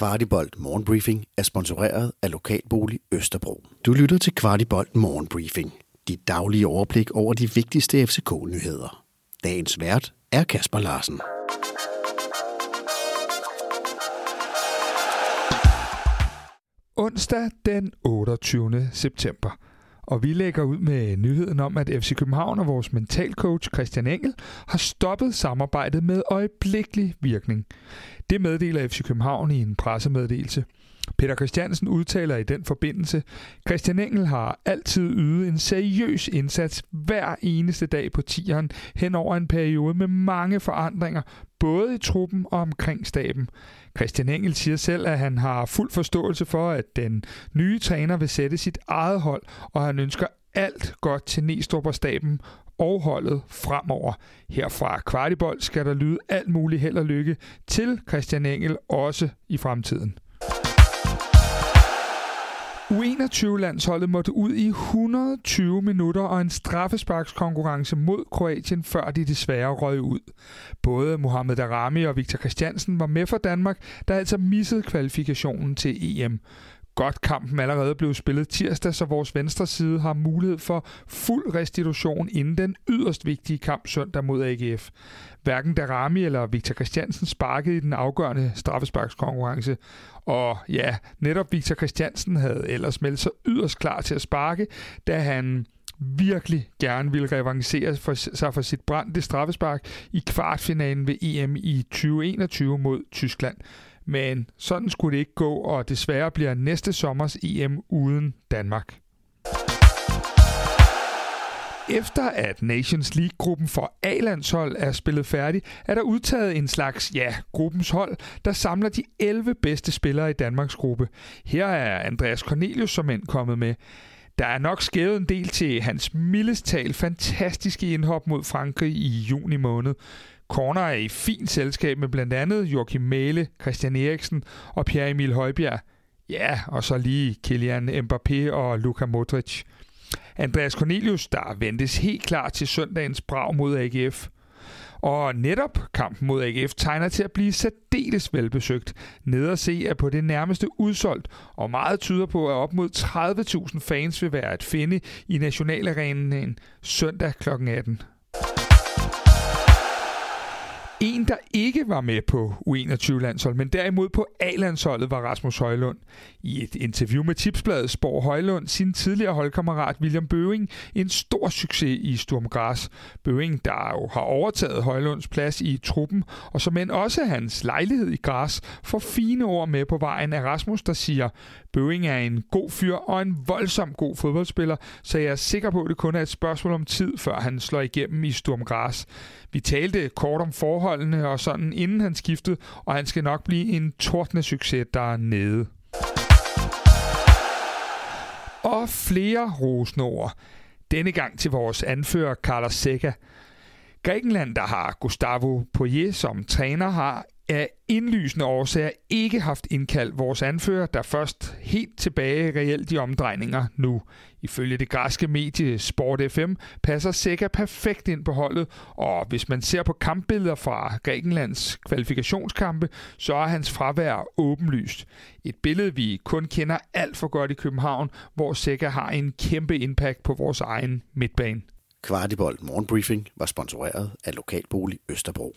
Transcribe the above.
Kvartibolt Morgenbriefing er sponsoreret af Lokalbolig Østerbro. Du lytter til Kvartibolt Morgenbriefing. Dit daglige overblik over de vigtigste FCK-nyheder. Dagens vært er Kasper Larsen. Onsdag den 28. september. Og vi lægger ud med nyheden om, at FC København og vores mentalcoach Christian Engel har stoppet samarbejdet med øjeblikkelig virkning. Det meddeler FC København i en pressemeddelelse. Peter Christiansen udtaler i den forbindelse, Christian Engel har altid ydet en seriøs indsats hver eneste dag på tieren hen over en periode med mange forandringer, både i truppen og omkring staben. Christian Engel siger selv, at han har fuld forståelse for, at den nye træner vil sætte sit eget hold, og han ønsker alt godt til Næstrup og staben og holdet fremover. Herfra Kvartibold skal der lyde alt muligt held og lykke til Christian Engel også i fremtiden. U21-landsholdet måtte ud i 120 minutter og en straffesparkskonkurrence mod Kroatien, før de desværre røg ud. Både Mohamed Darami og Victor Christiansen var med for Danmark, der altså missede kvalifikationen til EM. Godt kampen allerede blev spillet tirsdag, så vores venstre side har mulighed for fuld restitution inden den yderst vigtige kamp søndag mod AGF. Hverken Darami eller Victor Christiansen sparkede i den afgørende straffesparkskonkurrence. Og ja, netop Victor Christiansen havde ellers meldt sig yderst klar til at sparke, da han virkelig gerne ville revancere for, sig for sit brændte straffespark i kvartfinalen ved EM i 2021 mod Tyskland. Men sådan skulle det ikke gå, og desværre bliver næste sommers EM uden Danmark. Efter at Nations League-gruppen for A-landshold er spillet færdig, er der udtaget en slags, ja, gruppens hold, der samler de 11 bedste spillere i Danmarks gruppe. Her er Andreas Cornelius som end kommet med. Der er nok skævet en del til hans mildestal fantastiske indhop mod Frankrig i juni måned. Corner er i fint selskab med blandt andet Joachim Mæle, Christian Eriksen og Pierre Emil Højbjerg. Ja, og så lige Kylian Mbappé og Luka Modric. Andreas Cornelius, der ventes helt klar til søndagens brag mod AGF. Og netop kampen mod AGF tegner til at blive særdeles velbesøgt. Ned at se er på det nærmeste udsolgt, og meget tyder på, at op mod 30.000 fans vil være at finde i Nationalarenaen søndag kl. 18. En, der ikke var med på U21-landshold, men derimod på A-landsholdet, var Rasmus Højlund. I et interview med Tipsbladet spår Højlund sin tidligere holdkammerat William Bøving en stor succes i Sturm Græs. Bøving, der jo har overtaget Højlunds plads i truppen, og som end også hans lejlighed i Græs, får fine ord med på vejen af Rasmus, der siger, Bøving er en god fyr og en voldsom god fodboldspiller, så jeg er sikker på, at det kun er et spørgsmål om tid, før han slår igennem i Sturm Græs. Vi talte kort om forholdene og sådan, inden han skiftede, og han skal nok blive en tordne succes dernede. Og flere rosende Denne gang til vores anfører Carlos Seca. Grækenland, der har Gustavo Poirier som træner, har af indlysende årsager ikke haft indkaldt vores anfører, der først helt tilbage reelt i omdrejninger nu. Ifølge det græske medie Sport FM passer Seca perfekt ind på holdet, og hvis man ser på kampbilleder fra Grækenlands kvalifikationskampe, så er hans fravær åbenlyst. Et billede, vi kun kender alt for godt i København, hvor Seca har en kæmpe impact på vores egen midtbane. Kvartibold Morgenbriefing var sponsoreret af Lokalbolig Østerbro.